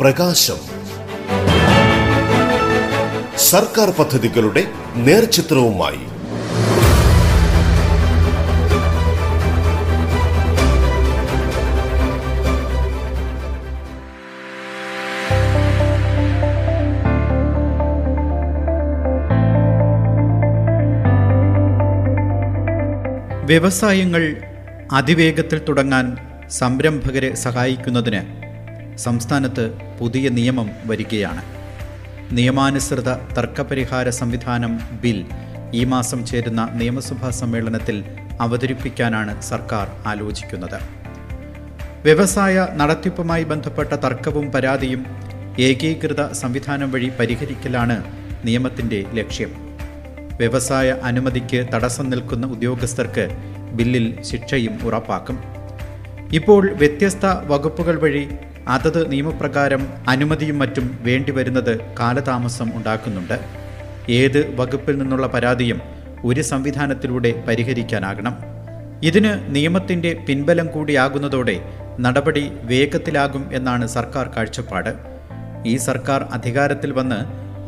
പ്രകാശം. സർക്കാർ പദ്ധതികളുടെ നേർചിത്രവുമായി. വ്യവസായങ്ങൾ അതിവേഗത്തിൽ തുടങ്ങാൻ സംരംഭകരെ സഹായിക്കുന്നതിന് സംസ്ഥാനത്ത് പുതിയ നിയമം വരികയാണ്. നിയമാനുസൃത തർക്കപരിഹാര സംവിധാനം ബിൽ ഈ മാസം ചേരുന്ന നിയമസഭാ സമ്മേളനത്തിൽ അവതരിപ്പിക്കാനാണ് സർക്കാർ ആലോചിക്കുന്നത്. വ്യവസായ നടത്തിപ്പുമായി ബന്ധപ്പെട്ട തർക്കവും പരാതിയും ഏകീകൃത സംവിധാനം വഴി പരിഹരിക്കലാണ് നിയമത്തിന്റെ ലക്ഷ്യം. വ്യവസായ അനുമതിക്ക് തടസ്സം നിൽക്കുന്ന ഉദ്യോഗസ്ഥർക്ക് ബില്ലിൽ ശിക്ഷയും ഉറപ്പാക്കും. ഇപ്പോൾ വ്യത്യസ്ത വകുപ്പുകൾ വഴി അതത് നിയമപ്രകാരം അനുമതിയും മറ്റും വേണ്ടിവരുന്നത് കാലതാമസം ഉണ്ടാക്കുന്നുണ്ട്. ഏത് വകുപ്പിൽ നിന്നുള്ള പരാതിയും ഒരു സംവിധാനത്തിലൂടെ പരിഹരിക്കാനാകണം. ഇതിന് നിയമത്തിന്റെ പിൻബലം കൂടിയാകുന്നതോടെ നടപടി വേഗത്തിലാകും എന്നാണ് സർക്കാർ കാഴ്ചപ്പാട്. ഈ സർക്കാർ അധികാരത്തിൽ വന്ന്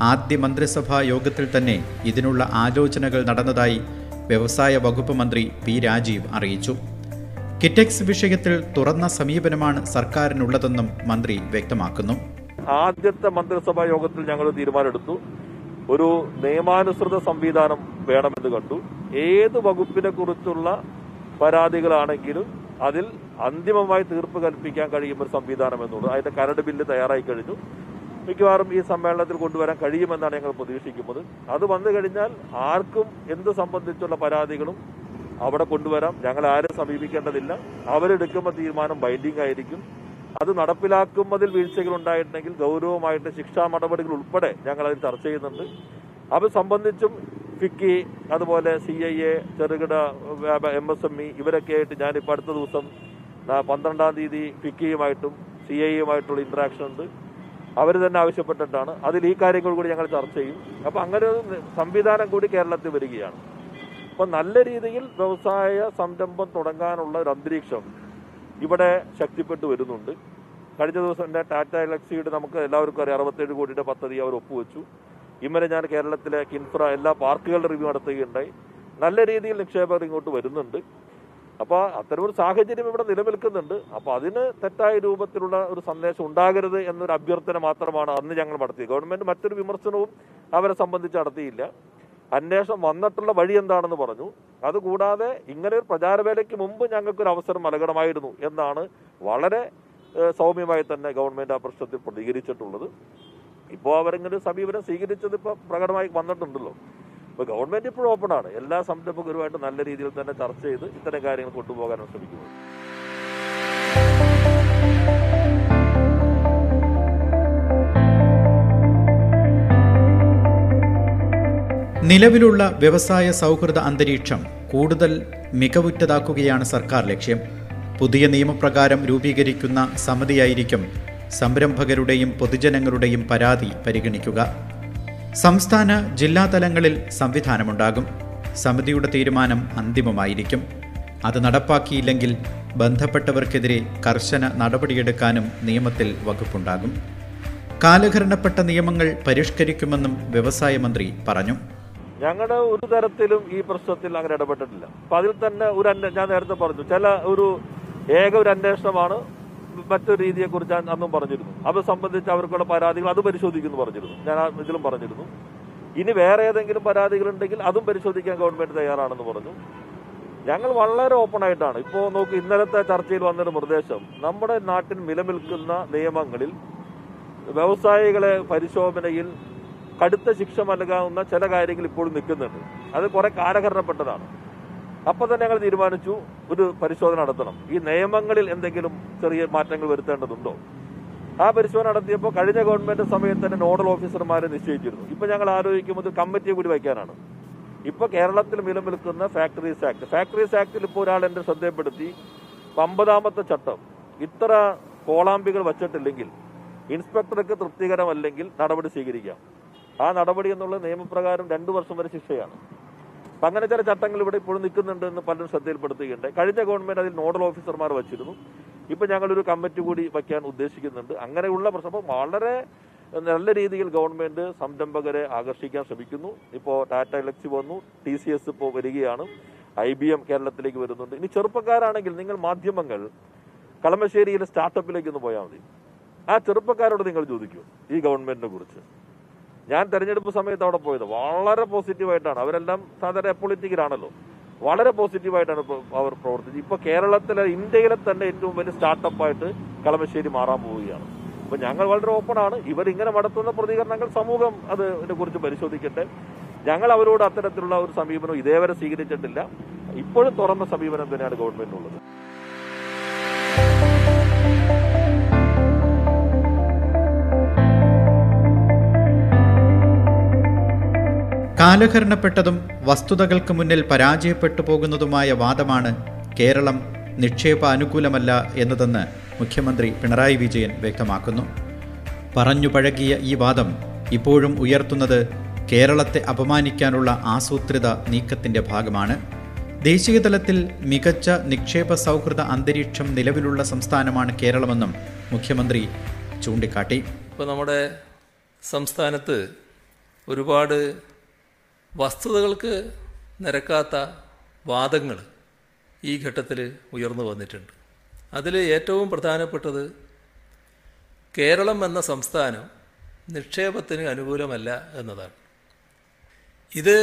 ആദ്യ മന്ത്രിസഭാ യോഗത്തിൽ തന്നെ ഇതിനുള്ള ആലോചനകൾ നടന്നതായി വ്യവസായ വകുപ്പ് മന്ത്രി പി രാജീവ് അറിയിച്ചു. കിറ്റെക്സ് വിഷയത്തിൽ തുറന്ന സമീപനമാണ് സർക്കാരിനുള്ളതെന്നും മന്ത്രി വ്യക്തമാക്കുന്നു. ആദ്യത്തെ മന്ത്രിസഭാ യോഗത്തിൽ ഞങ്ങൾ തീരുമാനമെടുത്തു. ഒരു നിയമാനുസൃത സംവിധാനം വേണമെന്ന് കണ്ടു. ഏത് വകുപ്പിനെ കുറിച്ചുള്ള പരാതികളാണെങ്കിലും അതിൽ അന്തിമമായി തീർപ്പ് കൽപ്പിക്കാൻ കഴിയുന്ന ഒരു സംവിധാനം എന്നുള്ളത് അതിന്റെ കരട് ബില്ല് തയ്യാറായി കഴിഞ്ഞു. മിക്കവാറും ഈ സമ്മേളനത്തിൽ കൊണ്ടുവരാൻ കഴിയുമെന്നാണ് ഞങ്ങൾ പ്രതീക്ഷിക്കുന്നത്. അത് വന്നു കഴിഞ്ഞാൽ ആർക്കും എന്ത് സംബന്ധിച്ചുള്ള പരാതികളും അവിടെ കൊണ്ടുവരാം. ഞങ്ങൾ ആരും സമീപിക്കേണ്ടതില്ല. അവരെടുക്കുമ്പോൾ തീരുമാനം ബൈൻഡിംഗ് ആയിരിക്കും. അത് നടപ്പിലാക്കുന്നതിൽ വീഴ്ചകൾ ഉണ്ടായിട്ടുണ്ടെങ്കിൽ ഗൗരവമായിട്ട് ശിക്ഷാ നടപടികൾ ഉൾപ്പെടെ ഞങ്ങൾ അതിൽ ചർച്ച ചെയ്യുന്നുണ്ട്. അത് സംബന്ധിച്ചും ഫിക്കി അതുപോലെ സി ഐ എ ചെറുകിട എം എസ് എം ഇ ഇവരൊക്കെ ആയിട്ട് ഞാനിപ്പോൾ അടുത്ത ദിവസം പന്ത്രണ്ടാം തീയതി ഫിക്കിയുമായിട്ടും സി ഐ എയുമായിട്ടുള്ള ഇൻട്രാക്ഷൻ ഉണ്ട്. അവർ തന്നെ ആവശ്യപ്പെട്ടിട്ടാണ്. അതിൽ ഈ കാര്യങ്ങൾ കൂടി ഞങ്ങൾ ചർച്ച ചെയ്യും. അപ്പോൾ അങ്ങനെ ഒരു സംവിധാനം കൂടി കേരളത്തിൽ വരികയാണ്. അപ്പൊ നല്ല രീതിയിൽ വ്യവസായ സംരംഭം തുടങ്ങാനുള്ള ഒരു അന്തരീക്ഷം ഇവിടെ ശക്തിപ്പെട്ടു വരുന്നുണ്ട്. കഴിഞ്ഞ ദിവസം എന്റെ ടാറ്റ എലക്സിയുടെ നമുക്ക് എല്ലാവർക്കും അറിയാം അറുപത്തേഴ് കോടിയുടെ പദ്ധതി അവർ ഒപ്പുവെച്ചു. ഇന്നലെ ഞാൻ കേരളത്തിലെ കിൻഫ്ര എല്ലാ പാർക്കുകളുടെ റിവ്യൂ നടത്തുകയുണ്ടായി. നല്ല രീതിയിൽ നിക്ഷേപകർ ഇങ്ങോട്ട് വരുന്നുണ്ട്. അപ്പോൾ അത്തരമൊരു സാഹചര്യം ഇവിടെ നിലനിൽക്കുന്നുണ്ട്. അപ്പോൾ അതിന് തെറ്റായ രൂപത്തിലുള്ള ഒരു സന്ദേശം ഉണ്ടാകരുത് എന്നൊരു അഭ്യർത്ഥന മാത്രമാണ് അന്ന് ഞങ്ങൾ നടത്തിയത്. ഗവൺമെന്റ് മറ്റൊരു വിമർശനവും അവരെ സംബന്ധിച്ച് നടത്തിയില്ല. അന്വേഷണം വന്നിട്ടുള്ള വഴി എന്താണെന്ന് പറഞ്ഞു. അതുകൂടാതെ ഇങ്ങനെ ഒരു പ്രചാരവേലയ്ക്ക് മുമ്പ് ഞങ്ങൾക്കൊരു അവസരം നൽകണമായിരുന്നു എന്നാണ് വളരെ സൗമ്യമായി തന്നെ ഗവൺമെന്റ് ആ പ്രശ്നത്തിൽ പ്രതികരിച്ചിട്ടുള്ളത്. ഇപ്പോൾ അവരിങ്ങനെ സമീപനം സ്വീകരിച്ചത് ഇപ്പോൾ പ്രകടമായി വന്നിട്ടുണ്ടല്ലോ. ഇപ്പോൾ ഗവൺമെന്റ് ഇപ്പോഴും ഓപ്പൺ ആണ്. എല്ലാ സംരംഭകരുമായിട്ട് നല്ല രീതിയിൽ തന്നെ ചർച്ച ചെയ്ത് ഇത്തരം കാര്യങ്ങൾ കൊണ്ടുപോകാനാണ് ശ്രമിക്കുന്നത്. നിലവിലുള്ള വ്യവസായ സൗഹൃദ അന്തരീക്ഷം കൂടുതൽ മികവുറ്റതാക്കുകയാണ് സർക്കാർ ലക്ഷ്യം. പുതിയ നിയമപ്രകാരം രൂപീകരിക്കുന്ന സമിതിയായിരിക്കും സംരംഭകരുടെയും പൊതുജനങ്ങളുടെയും പരാതി പരിഗണിക്കുക. സംസ്ഥാന ജില്ലാ തലങ്ങളിൽ സംവിധാനമുണ്ടാകും. സമിതിയുടെ തീരുമാനം അന്തിമമായിരിക്കും. അത് നടപ്പാക്കിയില്ലെങ്കിൽ ബന്ധപ്പെട്ടവർക്കെതിരെ കർശന നടപടിയെടുക്കാനും നിയമത്തിൽ വകുപ്പുണ്ടാകും. കാലഹരണപ്പെട്ട നിയമങ്ങൾ പരിഷ്കരിക്കുമെന്നും വ്യവസായ മന്ത്രി പറഞ്ഞു. ഞങ്ങളുടെ ഒരു തരത്തിലും ഈ പ്രശ്നത്തിൽ അങ്ങനെ ഇടപെട്ടിട്ടില്ല. അപ്പൊ അതിൽ തന്നെ ഒരു ഞാൻ നേരത്തെ പറഞ്ഞു ചില ഒരു ഏക ഒരു അന്വേഷണമാണ് മറ്റൊരു രീതിയെ കുറിച്ച് അന്നും പറഞ്ഞിരുന്നു. അത് സംബന്ധിച്ച് അവർക്കുള്ള പരാതികൾ അത് പരിശോധിക്കുന്നു പറഞ്ഞിരുന്നു. ഞാൻ ഇതിലും പറഞ്ഞിരുന്നു. ഇനി വേറെ ഏതെങ്കിലും പരാതികൾ ഉണ്ടെങ്കിൽ അതും പരിശോധിക്കാൻ ഗവൺമെന്റ് തയ്യാറാണെന്ന് പറഞ്ഞു. ഞങ്ങൾ വളരെ ഓപ്പൺ ആയിട്ടാണ്. ഇപ്പോ നോക്ക് ഇന്നലത്തെ ചർച്ചയിൽ വന്നൊരു നിർദ്ദേശം. നമ്മുടെ നാട്ടിൽ നിലനിൽക്കുന്ന നിയമങ്ങളിൽ വ്യവസായികളെ പരിശോധനയിൽ കടുത്ത ശിക്ഷ നൽകാവുന്ന ചില കാര്യങ്ങൾ ഇപ്പോഴും നിൽക്കുന്നുണ്ട്. അത് കുറെ കാലഹരണപ്പെട്ടതാണ്. അപ്പൊ തന്നെ ഞങ്ങൾ തീരുമാനിച്ചു ഒരു പരിശോധന നടത്തണം. ഈ നിയമങ്ങളിൽ എന്തെങ്കിലും ചെറിയ മാറ്റങ്ങൾ വരുത്തേണ്ടതുണ്ടോ? ആ പരിശോധന നടത്തിയപ്പോൾ കഴിഞ്ഞ ഗവൺമെന്റ് സമയത്ത് തന്നെ നോഡൽ ഓഫീസർമാരെ നിശ്ചയിച്ചിരുന്നു. ഇപ്പൊ ഞങ്ങൾ ആലോചിക്കുമ്പോൾ ഒരു കമ്മിറ്റിയെ കൂടി വയ്ക്കാനാണ്. ഇപ്പൊ കേരളത്തിൽ നിലനിൽക്കുന്ന ഫാക്ടറീസ് ആക്ട്. ഫാക്ടറീസ് ആക്ടിൽ ഇപ്പോൾ ഒരാൾ എന്റെ ശ്രദ്ധയപ്പെടുത്തി. ഒമ്പതാമത്തെ ചട്ടം. ഇത്ര കോളാമ്പികൾ വച്ചിട്ടില്ലെങ്കിൽ ഇൻസ്പെക്ടർക്ക് തൃപ്തികരമല്ലെങ്കിൽ നടപടി സ്വീകരിക്കാം. ആ നടപടി എന്നുള്ളത് നിയമപ്രകാരം രണ്ടു വർഷം വരെ ശിക്ഷയാണ്. അങ്ങനെ ചില ചട്ടങ്ങൾ ഇവിടെ ഇപ്പോഴും നിൽക്കുന്നുണ്ട് എന്ന് പലരും ശ്രദ്ധയിൽപ്പെടുത്തുകയുണ്ട്. കഴിഞ്ഞ ഗവൺമെന്റ് അതിൽ നോഡൽ ഓഫീസർമാർ വച്ചിരുന്നു. ഇപ്പൊ ഞങ്ങളൊരു കമ്മിറ്റി കൂടി വയ്ക്കാൻ ഉദ്ദേശിക്കുന്നുണ്ട്. അങ്ങനെയുള്ള പ്രശ്നം വളരെ നല്ല രീതിയിൽ ഗവൺമെന്റ് സംരംഭകരെ ആകർഷിക്കാൻ ശ്രമിക്കുന്നു. ഇപ്പോ ടാറ്റ ഇലക്സി വന്നു ടി സി എസ് ഇപ്പോൾ വരികയാണ് ഐ ബി എം കേരളത്തിലേക്ക് വരുന്നുണ്ട്. ഇനി ചെറുപ്പക്കാരാണെങ്കിൽ നിങ്ങൾ മാധ്യമങ്ങൾ കളമശ്ശേരിയിലെ സ്റ്റാർട്ടപ്പിലേക്ക് ഒന്ന് പോയാൽ മതി. ആ ചെറുപ്പക്കാരോട് നിങ്ങൾ ചോദിക്കൂ ഈ ഗവൺമെന്റിനെ കുറിച്ച്. ഞാൻ തെരഞ്ഞെടുപ്പ് സമയത്ത് അവിടെ പോയത്. വളരെ പോസിറ്റീവായിട്ടാണ് അവരെല്ലാം സാധാരണ പൊളിറ്റിക്കലാണല്ലോ വളരെ പോസിറ്റീവായിട്ടാണ് അവർ പ്രവർത്തിച്ചത്. ഇപ്പൊ കേരളത്തിലെ ഇന്ത്യയിലെ തന്നെ ഏറ്റവും വലിയ സ്റ്റാർട്ടപ്പായിട്ട് കളമശ്ശേരി മാറാൻ പോവുകയാണ്. അപ്പൊ ഞങ്ങൾ വളരെ ഓപ്പൺ ആണ്. ഇവർ ഇങ്ങനെ നടത്തുന്ന പ്രതികരണങ്ങൾ സമൂഹം അത് ഇതിനെ കുറിച്ച് പരിശോധിക്കട്ടെ. ഞങ്ങൾ അവരോട് അത്തരത്തിലുള്ള ഒരു സമീപനം ഇതേവരെ സ്വീകരിച്ചിട്ടില്ല. ഇപ്പോഴും തുറന്ന സമീപനം തന്നെയാണ് ഗവൺമെന്റിനുള്ളത്. കാലഹരണപ്പെട്ടതും വസ്തുതകൾക്ക് മുന്നിൽ പരാജയപ്പെട്ടു പോകുന്നതുമായ വാദമാണ് കേരളം നിക്ഷേപ അനുകൂലമല്ല എന്നതെന്ന് മുഖ്യമന്ത്രി പിണറായി വിജയൻ വ്യക്തമാക്കുന്നു. പറഞ്ഞു പഴകിയ ഈ വാദം ഇപ്പോഴും ഉയർത്തുന്നത് കേരളത്തെ അപമാനിക്കാനുള്ള ആസൂത്രിത നീക്കത്തിന്റെ ഭാഗമാണ്. ദേശീയതലത്തിൽ മികച്ച നിക്ഷേപ സൗഹൃദ അന്തരീക്ഷം നിലവിലുള്ള സംസ്ഥാനമാണ് കേരളമെന്നും മുഖ്യമന്ത്രി ചൂണ്ടിക്കാട്ടി. ഇപ്പോൾ നമ്മുടെ സംസ്ഥാനത്ത് ഒരുപാട് വസ്തുതകൾക്ക് നിരക്കാത്ത വാദങ്ങൾ ഈ ഘട്ടത്തിൽ ഉയർന്നു വന്നിട്ടുണ്ട്. അതിൽ ഏറ്റവും പ്രധാനപ്പെട്ടത് കേരളം എന്ന സംസ്ഥാനം നിക്ഷേപത്തിന് അനുകൂലമല്ല എന്നതാണ്. ഇത്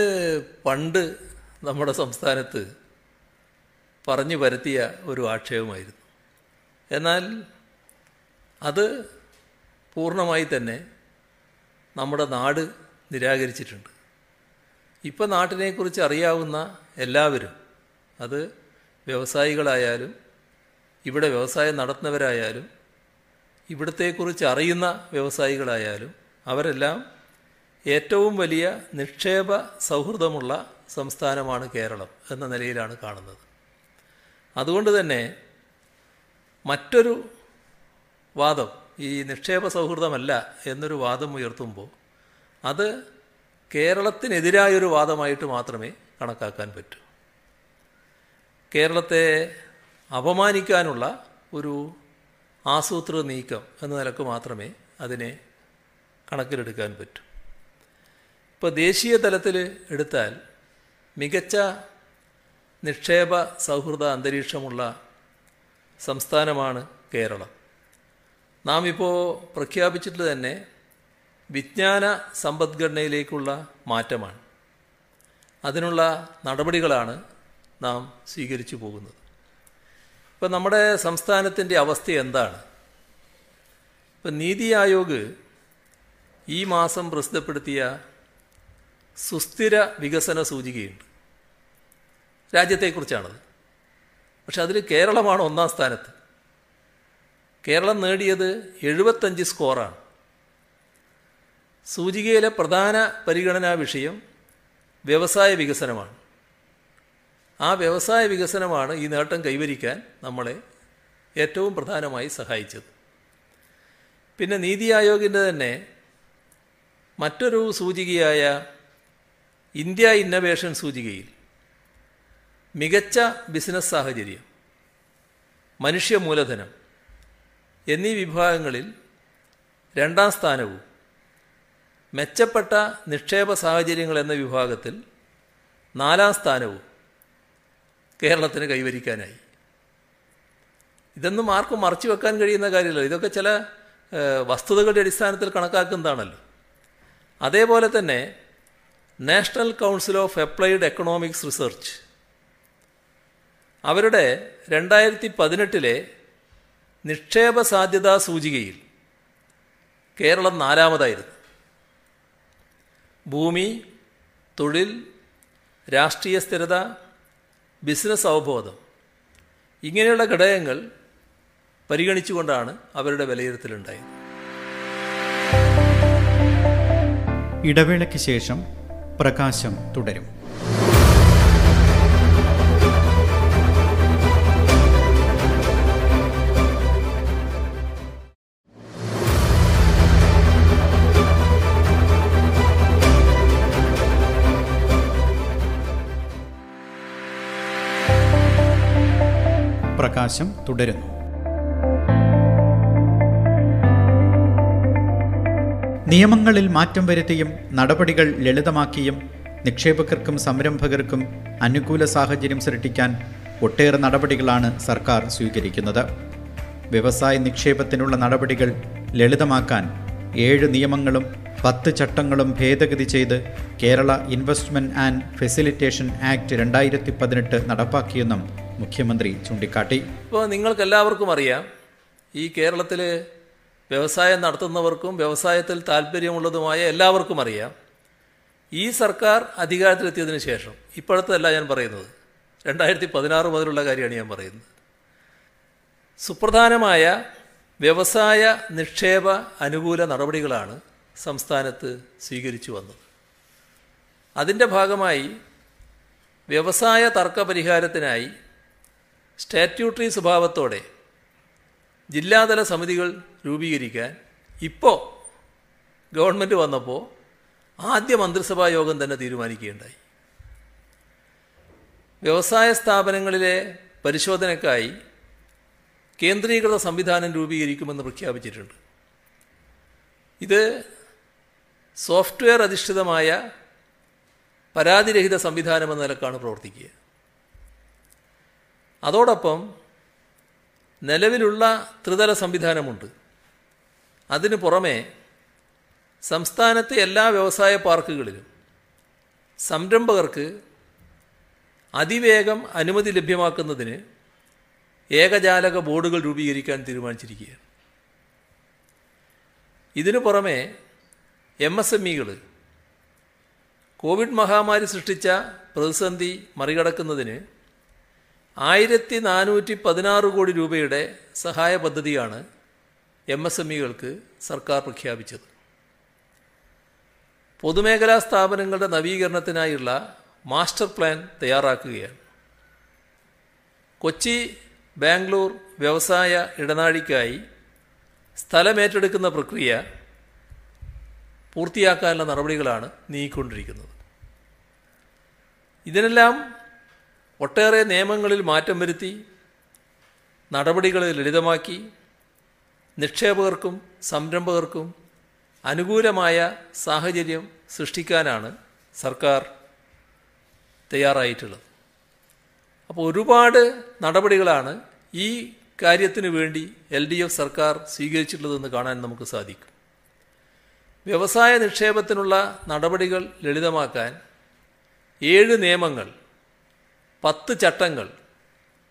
പണ്ട് നമ്മുടെ സംസ്ഥാനത്ത് പറഞ്ഞു വരുത്തിയ ഒരു ആക്ഷേപമായിരുന്നു. എന്നാൽ അത് പൂർണമായി തന്നെ നമ്മുടെ നാട് നിരാകരിച്ചിട്ടുണ്ട്. ഇപ്പം നാട്ടിനെക്കുറിച്ച് അറിയാവുന്ന എല്ലാവരും അത് വ്യവസായികളായാലും ഇവിടെ വ്യവസായം നടത്തുന്നവരായാലും ഇവിടത്തെക്കുറിച്ച് അറിയുന്ന വ്യവസായികളായാലും അവരെല്ലാം ഏറ്റവും വലിയ നിക്ഷേപ സൗഹൃദമുള്ള സംസ്ഥാനമാണ് കേരളം എന്ന നിലയിലാണ് കാണുന്നത്. അതുകൊണ്ട് തന്നെ മറ്റൊരു വാദം ഈ നിക്ഷേപ സൗഹൃദമല്ല എന്നൊരു വാദം ഉയർത്തുമ്പോൾ അത് കേരളത്തിനെതിരായൊരു വാദമായിട്ട് മാത്രമേ കണക്കാക്കാൻ പറ്റൂ. കേരളത്തെ അപമാനിക്കാനുള്ള ഒരു ആസൂത്രിത നീക്കം എന്ന നിലയ്ക്ക് മാത്രമേ അതിനെ കണക്കിലെടുക്കാൻ പറ്റൂ. ഇപ്പോൾ ദേശീയ തലത്തിൽ എടുത്താൽ മികച്ച നിക്ഷേപ സൗഹൃദ അന്തരീക്ഷമുള്ള സംസ്ഥാനമാണ് കേരളം. നാം ഇപ്പോൾ പ്രഖ്യാപിച്ചിട്ട് തന്നെ വിജ്ഞാന സമ്പദ്ഘടനയിലേക്കുള്ള മാറ്റമാണ്. അതിനുള്ള നടപടികളാണ് നാം സ്വീകരിച്ചു പോകുന്നത്. ഇപ്പം നമ്മുടെ സംസ്ഥാനത്തിന്റെ അവസ്ഥ എന്താണ്? ഇപ്പം നീതി ആയോഗ് ഈ മാസം പ്രസിദ്ധപ്പെടുത്തിയ സുസ്ഥിര വികസന സൂചികയുണ്ട്. രാജ്യത്തെക്കുറിച്ചാണത്. പക്ഷെ അതിൽ കേരളമാണ് ഒന്നാം സ്ഥാനത്ത്. കേരളം നേടിയത് എഴുപത്തഞ്ച് സ്കോറാണ്. സൂചികയിലെ പ്രധാന പരിഗണനാ വിഷയം വ്യവസായ വികസനമാണ്. ആ വ്യവസായ വികസനമാണ് ഈ നേട്ടം കൈവരിക്കാൻ നമ്മളെ ഏറ്റവും പ്രധാനമായി സഹായിച്ചത്. പിന്നെ നീതി ആയോഗിന്റെ തന്നെ മറ്റൊരു സൂചികയായ ഇന്ത്യ ഇന്നവേഷൻ സൂചികയിൽ മികച്ച ബിസിനസ് സാഹചര്യം മനുഷ്യ മൂലധനം എന്നീ വിഭാഗങ്ങളിൽ രണ്ടാം സ്ഥാനവും മെച്ചപ്പെട്ട നിക്ഷേപ സാഹചര്യങ്ങൾ എന്ന വിഭാഗത്തിൽ നാലാം സ്ഥാനവും കേരളത്തിന് കൈവരിക്കാനായി. ഇതൊന്നും ആർക്കും മറച്ചു വെക്കാൻ കഴിയുന്ന കാര്യമല്ല. ഇതൊക്കെ ചില വസ്തുതകളുടെ അടിസ്ഥാനത്തിൽ കണക്കാക്കുന്നതാണല്ലോ. അതേപോലെ തന്നെ national council of applied economics research അവരുടെ രണ്ടായിരത്തി പതിനെട്ടിലെ നിക്ഷേപ സാധ്യതാ സൂചികയിൽ കേരളം നാലാമതായിരുന്നു. ഭൂമി തൊഴിൽ രാഷ്ട്രീയ സ്ഥിരത ബിസിനസ് അവബോധം. ഇങ്ങനെയുള്ള ഘടകങ്ങൾ പരിഗണിച്ചുകൊണ്ടാണ് അവരുടെ വിലയിരുത്തലുണ്ടായത്. ഇടവേളയ്ക്ക് ശേഷം പ്രകാശം തുടരും. പ്രകാശം തുടരുന്നു. നിയമങ്ങളിൽ മാറ്റം വരുത്തിയും നടപടികൾ ലളിതമാക്കിയും നിക്ഷേപകർക്കും സംരംഭകർക്കും അനുകൂല സാഹചര്യം സൃഷ്ടിക്കാൻ ഒട്ടേറെ നടപടികളാണ് സർക്കാർ സ്വീകരിക്കുന്നത്. വ്യവസായ നിക്ഷേപത്തിനുള്ള നടപടികൾ ലളിതമാക്കാൻ ഏഴ് നിയമങ്ങളും പത്ത് ചട്ടങ്ങളും ഭേദഗതി ചെയ്ത് Kerala investment and facilitation act രണ്ടായിരത്തി പതിനെട്ട് നടപ്പാക്കിയെന്നും മുഖ്യമന്ത്രി ചൂണ്ടിക്കാട്ടി. ഇപ്പോൾ നിങ്ങൾക്ക് എല്ലാവർക്കും അറിയാം ഈ കേരളത്തിൽ വ്യവസായം നടത്തുന്നവർക്കും വ്യവസായത്തിൽ താല്പര്യമുള്ളതുമായ എല്ലാവർക്കും അറിയാം ഈ സർക്കാർ അധികാരത്തിലെത്തിയതിനു ശേഷം ഇപ്പോഴത്തല്ല ഞാൻ പറയുന്നത് രണ്ടായിരത്തി പതിനാറ് മുതലുള്ള കാര്യമാണ് ഞാൻ പറയുന്നത്. സുപ്രധാനമായ വ്യവസായ നിക്ഷേപ അനുകൂല നടപടികളാണ് സംസ്ഥാനത്ത് സ്വീകരിച്ചു വന്നത്. അതിന്റെ ഭാഗമായി വ്യവസായ തർക്ക പരിഹാരത്തിനായി സ്റ്റാറ്റ്യൂട്ടറി സ്വഭാവത്തോടെ ജില്ലാതല സമിതികൾ രൂപീകരിക്കാൻ ഇപ്പോൾ ഗവൺമെന്റ് വന്നപ്പോൾ ആദ്യ മന്ത്രിസഭാ യോഗം തന്നെ തീരുമാനിക്കുകയുണ്ടായി. വ്യവസായ സ്ഥാപനങ്ങളിലെ പരിശോധനയ്ക്കായി കേന്ദ്രീകൃത സംവിധാനം രൂപീകരിക്കുമെന്ന് പ്രഖ്യാപിച്ചിട്ടുണ്ട്. ഇത് സോഫ്റ്റ്വെയർ അധിഷ്ഠിതമായ പരാതിരഹിത സംവിധാനം എന്ന നിലക്കാണ് പ്രവർത്തിക്കുക. അതോടൊപ്പം നിലവിലുള്ള ത്രിതല സംവിധാനമുണ്ട്. അതിനു പുറമെ സംസ്ഥാനത്തെ എല്ലാ വ്യവസായ പാർക്കുകളിലും സംരംഭകർക്ക് അതിവേഗം അനുമതി ലഭ്യമാക്കുന്നതിന് ഏകജാലക ബോർഡുകൾ രൂപീകരിക്കാൻ തീരുമാനിച്ചിരിക്കുകയാണ്. ഇതിനു പുറമെ എം എസ് എം ഇകൾ കോവിഡ് മഹാമാരി സൃഷ്ടിച്ച പ്രതിസന്ധി മറികടക്കുന്നതിന് ആയിരത്തി നാനൂറ്റി പതിനാറ് കോടി രൂപയുടെ സഹായ പദ്ധതിയാണ് എം എസ് എം ഇകൾക്ക് സർക്കാർ പ്രഖ്യാപിച്ചത്. പൊതുമേഖലാ സ്ഥാപനങ്ങളുടെ നവീകരണത്തിനായുള്ള മാസ്റ്റർ പ്ലാൻ തയ്യാറാക്കുകയാണ്. കൊച്ചി ബാംഗ്ലൂർ വ്യവസായ ഇടനാഴിക്കായി സ്ഥലമേറ്റെടുക്കുന്ന പ്രക്രിയ പൂർത്തിയാക്കാനുള്ള നടപടികളാണ് നീങ്ങിക്കൊണ്ടിരിക്കുന്നത്. ഇതിനെല്ലാം ഒട്ടേറെ നിയമങ്ങളിൽ മാറ്റം വരുത്തി നടപടികൾ ലളിതമാക്കി നിക്ഷേപകർക്കും സംരംഭകർക്കും അനുകൂലമായ സാഹചര്യം സൃഷ്ടിക്കാനാണ് സർക്കാർ തയ്യാറായിട്ടുള്ളത്. അപ്പോൾ ഒരുപാട് നടപടികളാണ് ഈ കാര്യത്തിനു വേണ്ടി എൽ ഡി എഫ് സർക്കാർ സ്വീകരിച്ചിട്ടുള്ളതെന്ന് കാണാൻ നമുക്ക് സാധിക്കും. വ്യവസായ നിക്ഷേപത്തിനുള്ള നടപടികൾ ലളിതമാക്കാൻ ഏഴ് നിയമങ്ങൾ പത്ത് ചട്ടങ്ങൾ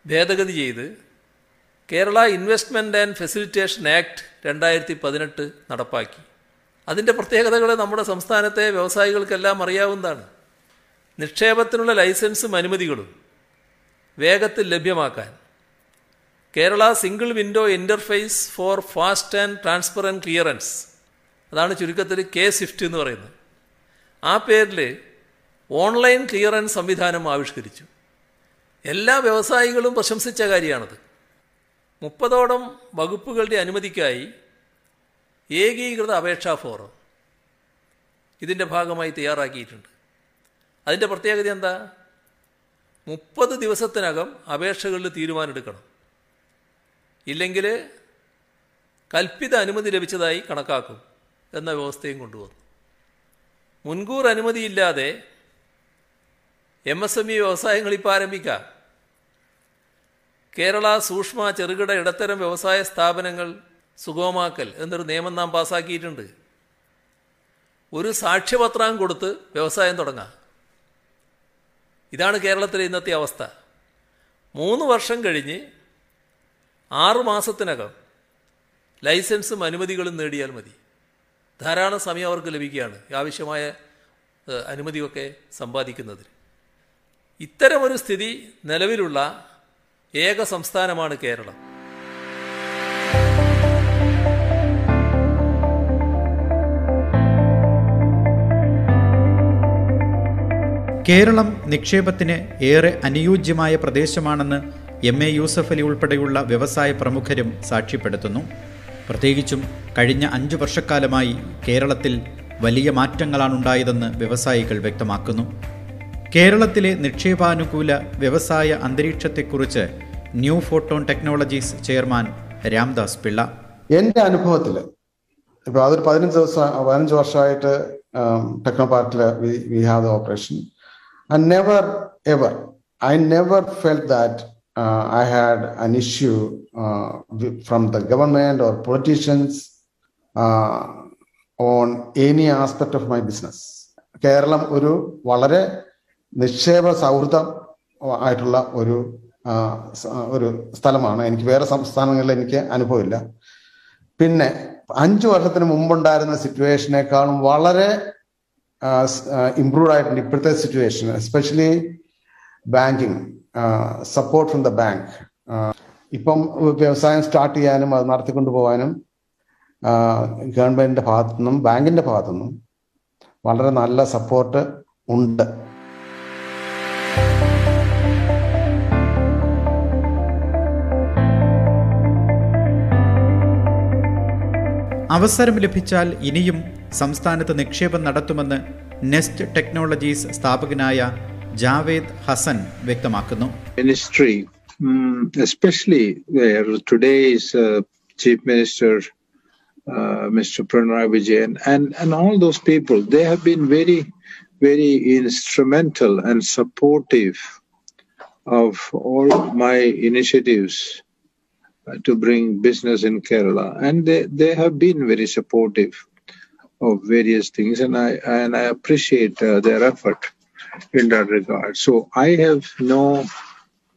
ഭേദഗതി ചെയ്ത് Kerala investment and facilitation act രണ്ടായിരത്തി പതിനെട്ട് നടപ്പാക്കി. അതിന്റെ പ്രത്യേകതകൾ നമ്മുടെ സംസ്ഥാനത്തെ വ്യവസായികൾക്കെല്ലാം അറിയാവുന്നതാണ്. നിക്ഷേപത്തിനുള്ള ലൈസൻസും അനുമതികളും വേഗത്തിൽ ലഭ്യമാക്കാൻ. Kerala single window interface for fast and transparent clearance. അതാണ് ചുരുക്കത്തിൽ കെ സ്വിഫ്റ്റ് എന്ന് പറയുന്നത്. ആ പേരിൽ ഓൺലൈൻ ക്ലിയറൻസ് സംവിധാനം ആവിഷ്കരിച്ചു. എല്ലാ വ്യവസായികളും പ്രശംസിച്ച കാര്യമാണത്. മുപ്പതോളം വകുപ്പുകളുടെ അനുമതിക്കായി ഏകീകൃത അപേക്ഷാ ഫോറം ഇതിന്റെ ഭാഗമായി തയ്യാറാക്കിയിട്ടുണ്ട്. അതിന്റെ പ്രത്യേകത എന്താ? മുപ്പത് ദിവസത്തിനകം അപേക്ഷകളിൽ തീരുമാനമെടുക്കണം. ഇല്ലെങ്കിൽ കൽപ്പിത അനുമതി ലഭിച്ചതായി കണക്കാക്കും എന്ന വ്യവസ്ഥയും കൊണ്ടുവന്നു. മുൻകൂർ അനുമതിയില്ലാതെ എം എസ് എം ഇ വ്യവസായങ്ങൾ ഇപ്പോൾ ആരംഭിക്കാം. കേരള സൂക്ഷ്മ ചെറുകിട ഇടത്തരം വ്യവസായ സ്ഥാപനങ്ങൾ സുഗമമാക്കൽ എന്നൊരു നിയമം നാം പാസാക്കിയിട്ടുണ്ട്. ഒരു സാക്ഷ്യപത്രം കൊടുത്ത് വ്യവസായം തുടങ്ങാം. ഇതാണ് കേരളത്തിലെ ഇന്നത്തെ അവസ്ഥ. മൂന്ന് വർഷം കഴിഞ്ഞ് ആറു മാസത്തിനകം ലൈസൻസും അനുമതികളും നേടിയാൽ മതി. ധാരാളം സമയം അവർക്ക് ലഭിക്കുകയാണ് ആവശ്യമായ അനുമതിയൊക്കെ സമ്പാദിക്കുന്നതിന്. ഇത്തരമൊരു സ്ഥിതി നിലവിലുള്ള ഏക സംസ്ഥാനമാണ് കേരളം. കേരളം നിക്ഷേപത്തിന് ഏറെ അനുയോജ്യമായ പ്രദേശമാണെന്ന് എം എ യൂസഫ് അലി ഉൾപ്പെടെയുള്ള വ്യവസായ പ്രമുഖരും സാക്ഷ്യപ്പെടുത്തുന്നു. പ്രത്യേകിച്ചും കഴിഞ്ഞ അഞ്ചു വർഷക്കാലമായി കേരളത്തിൽ വലിയ മാറ്റങ്ങളാണുണ്ടായതെന്ന് വ്യവസായികൾ വ്യക്തമാക്കുന്നു. കേരളത്തിലെ നിക്ഷേപാനുകൂല വ്യവസായ അന്തരീക്ഷത്തെക്കുറിച്ച് New Photon Technologies chairman Ramdas Pillai. എന്റെ അനുഭവത്തിൽ ഇപ്പൊ അതൊരു പതിനഞ്ച് ദിവസം പതിനഞ്ച് വർഷമായിട്ട് ടെക്നോ പാർക്കിൽ we have the operation I never ever I never felt that I had an issue from the government or politicians on any aspect of my business Keralam ഒരു വളരെ നിക്ഷേപ സൗഹൃദം ആയിട്ടുള്ള ഒരു ഒരു സ്ഥലമാണ്. എനിക്ക് വേറെ സംസ്ഥാനങ്ങളിൽ എനിക്ക് അനുഭവമില്ല. പിന്നെ അഞ്ചു വർഷത്തിന് മുമ്പുണ്ടായിരുന്ന സിറ്റുവേഷനേക്കാളും വളരെ ഇംപ്രൂവ് ആയിട്ടുണ്ട് ഇപ്പോഴത്തെ situation. Especially banking support from the bank. ഇപ്പം വ്യവസായം സ്റ്റാർട്ട് ചെയ്യാനും അത് നടത്തിക്കൊണ്ടു പോകാനും ഗവൺമെന്റിന്റെ ഭാഗത്തു നിന്നും ബാങ്കിന്റെ ഭാഗത്തു നിന്നും വളരെ നല്ല സപ്പോർട്ട് ഉണ്ട്. അവസരം ലഭിച്ചാൽ ഇനിയും സംസ്ഥാനത്ത് നിക്ഷേപം നടത്തുമെന്ന് നെസ്റ്റ് ടെക്നോളജീസ് സ്ഥാപകനായ ജാവേദ് ഹസൻ വ്യക്തമാക്കുന്നു ministry especially today's chief minister uh, uh, Mr. Pranay Vijayan, and, and all those people, they have been very, very instrumental and supportive of uh, to bring business in Kerala. And they, they have been very supportive of various things, and I, and I appreciate uh, their effort in that regard. So I have no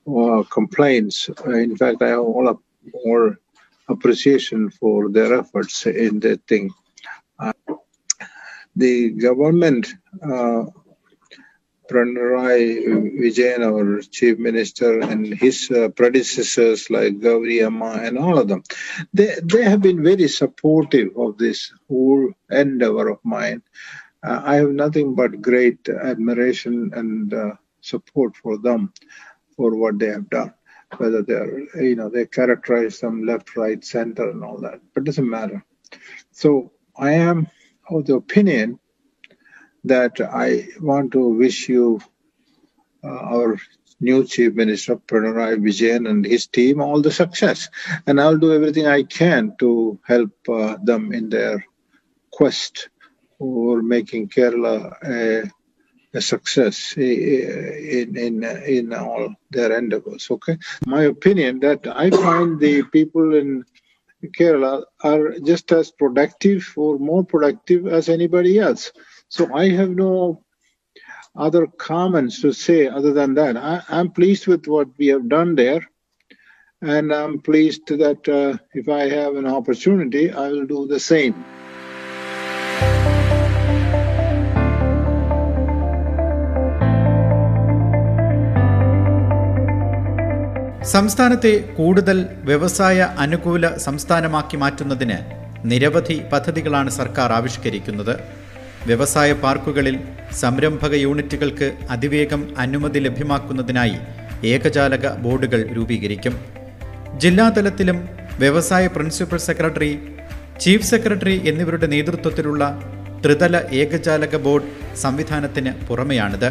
uh, complaints. Uh, In fact, I have all up, more appreciation for their efforts in that thing. Uh, the government, uh, Pranay Vijayan, our chief minister, and his uh, predecessors like Gauri Amma and all of them, they, they have been very supportive of this whole endeavor of mine. Uh, I have nothing but great admiration and uh, support for them for what they have done. Whether they're, you know, they characterize them left, right, center, and all that, but it doesn't matter. So I am of the opinion that I want to wish you, uh, our new Chief Minister Pranay Vijayan and his team, all the success. And I'll do everything I can to help uh, them in their quest for making Kerala a, a success in, in, in all their endeavors. Okay. My opinion that I find the people in Kerala are just as productive or more productive as anybody else. So I have no other comments to say other than that. I, I'm pleased with what we have done there. And I'm pleased that uh, if I have an opportunity, I will do the same. സംസ്ഥാനത്തെ കൂടുതൽ വ്യവസായ അനുകൂല സംസ്ഥാനമാക്കി മാറ്റുന്നതിന് നിരവധി പദ്ധതികളാണ് സർക്കാർ ആവിഷ്കരിക്കുന്നത് വ്യവസായ പാർക്കുകളിൽ സംരംഭക യൂണിറ്റുകൾക്ക് അതിവേഗം അനുമതി ലഭ്യമാക്കുന്നതിനായി ഏകജാലക ബോർഡുകൾ രൂപീകരിക്കും. ജില്ലാതലത്തിലും വ്യവസായ പ്രിൻസിപ്പൽ സെക്രട്ടറി ചീഫ് സെക്രട്ടറി എന്നിവരുടെ നേതൃത്വത്തിലുള്ള ത്രിതല ഏകജാലക ബോർഡ് സംവിധാനത്തിന് പുറമെയാണിത്.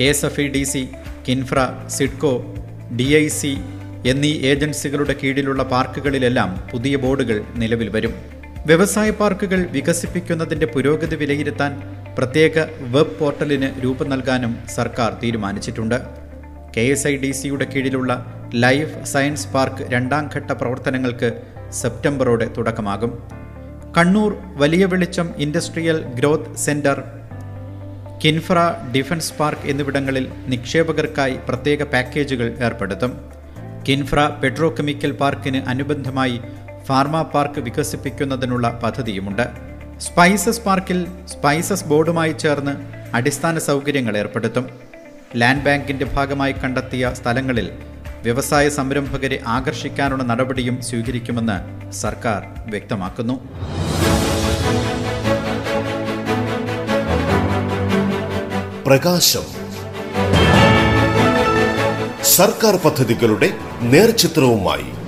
K S F E D C KINFRA SIDCO D I C എന്നീ ഏജൻസികളുടെ കീഴിലുള്ള പാർക്കുകളിലെല്ലാം പുതിയ ബോർഡുകൾ നിലവിൽ വരും. വ്യവസായ പാർക്കുകൾ വികസിപ്പിക്കുന്നതിന്റെ പുരോഗതി വിലയിരുത്താൻ പ്രത്യേക വെബ് പോർട്ടലിന് രൂപം നൽകാനും സർക്കാർ തീരുമാനിച്ചിട്ടുണ്ട്. കെ എസ് ഐ ഡി സിയുടെ കീഴിലുള്ള ലൈഫ് സയൻസ് പാർക്ക് രണ്ടാം ഘട്ട പ്രവർത്തനങ്ങൾക്ക് സെപ്റ്റംബറോടെ തുടക്കമാകും. Kannur Valiya Velicham industrial growth centre KINFRA defence park എന്നിവിടങ്ങളിൽ നിക്ഷേപകർക്കായി പ്രത്യേക പാക്കേജുകൾ ഏർപ്പെടുത്തും. കിൻഫ്ര പെട്രോകെമിക്കൽ പാർക്കിന് അനുബന്ധമായി ഫാർമ പാർക്ക് വികസിപ്പിക്കുന്നതിനുള്ള പദ്ധതിയുമുണ്ട്. സ്പൈസസ് പാർക്കിൽ സ്പൈസസ് ബോർഡുമായി ചേർന്ന് അടിസ്ഥാന സൗകര്യങ്ങൾ ഏർപ്പെടുത്തും. ലാൻഡ് ബാങ്കിന്റെ ഭാഗമായി കണ്ടെത്തിയ സ്ഥലങ്ങളിൽ വ്യവസായ സംരംഭകരെ ആകർഷിക്കാനുള്ള നടപടിയും സ്വീകരിക്കുമെന്ന് സർക്കാർ വ്യക്തമാക്കുന്നു. പ്രകാശം. സർക്കാർ പദ്ധതികളുടെ നേർചിത്രവുമായി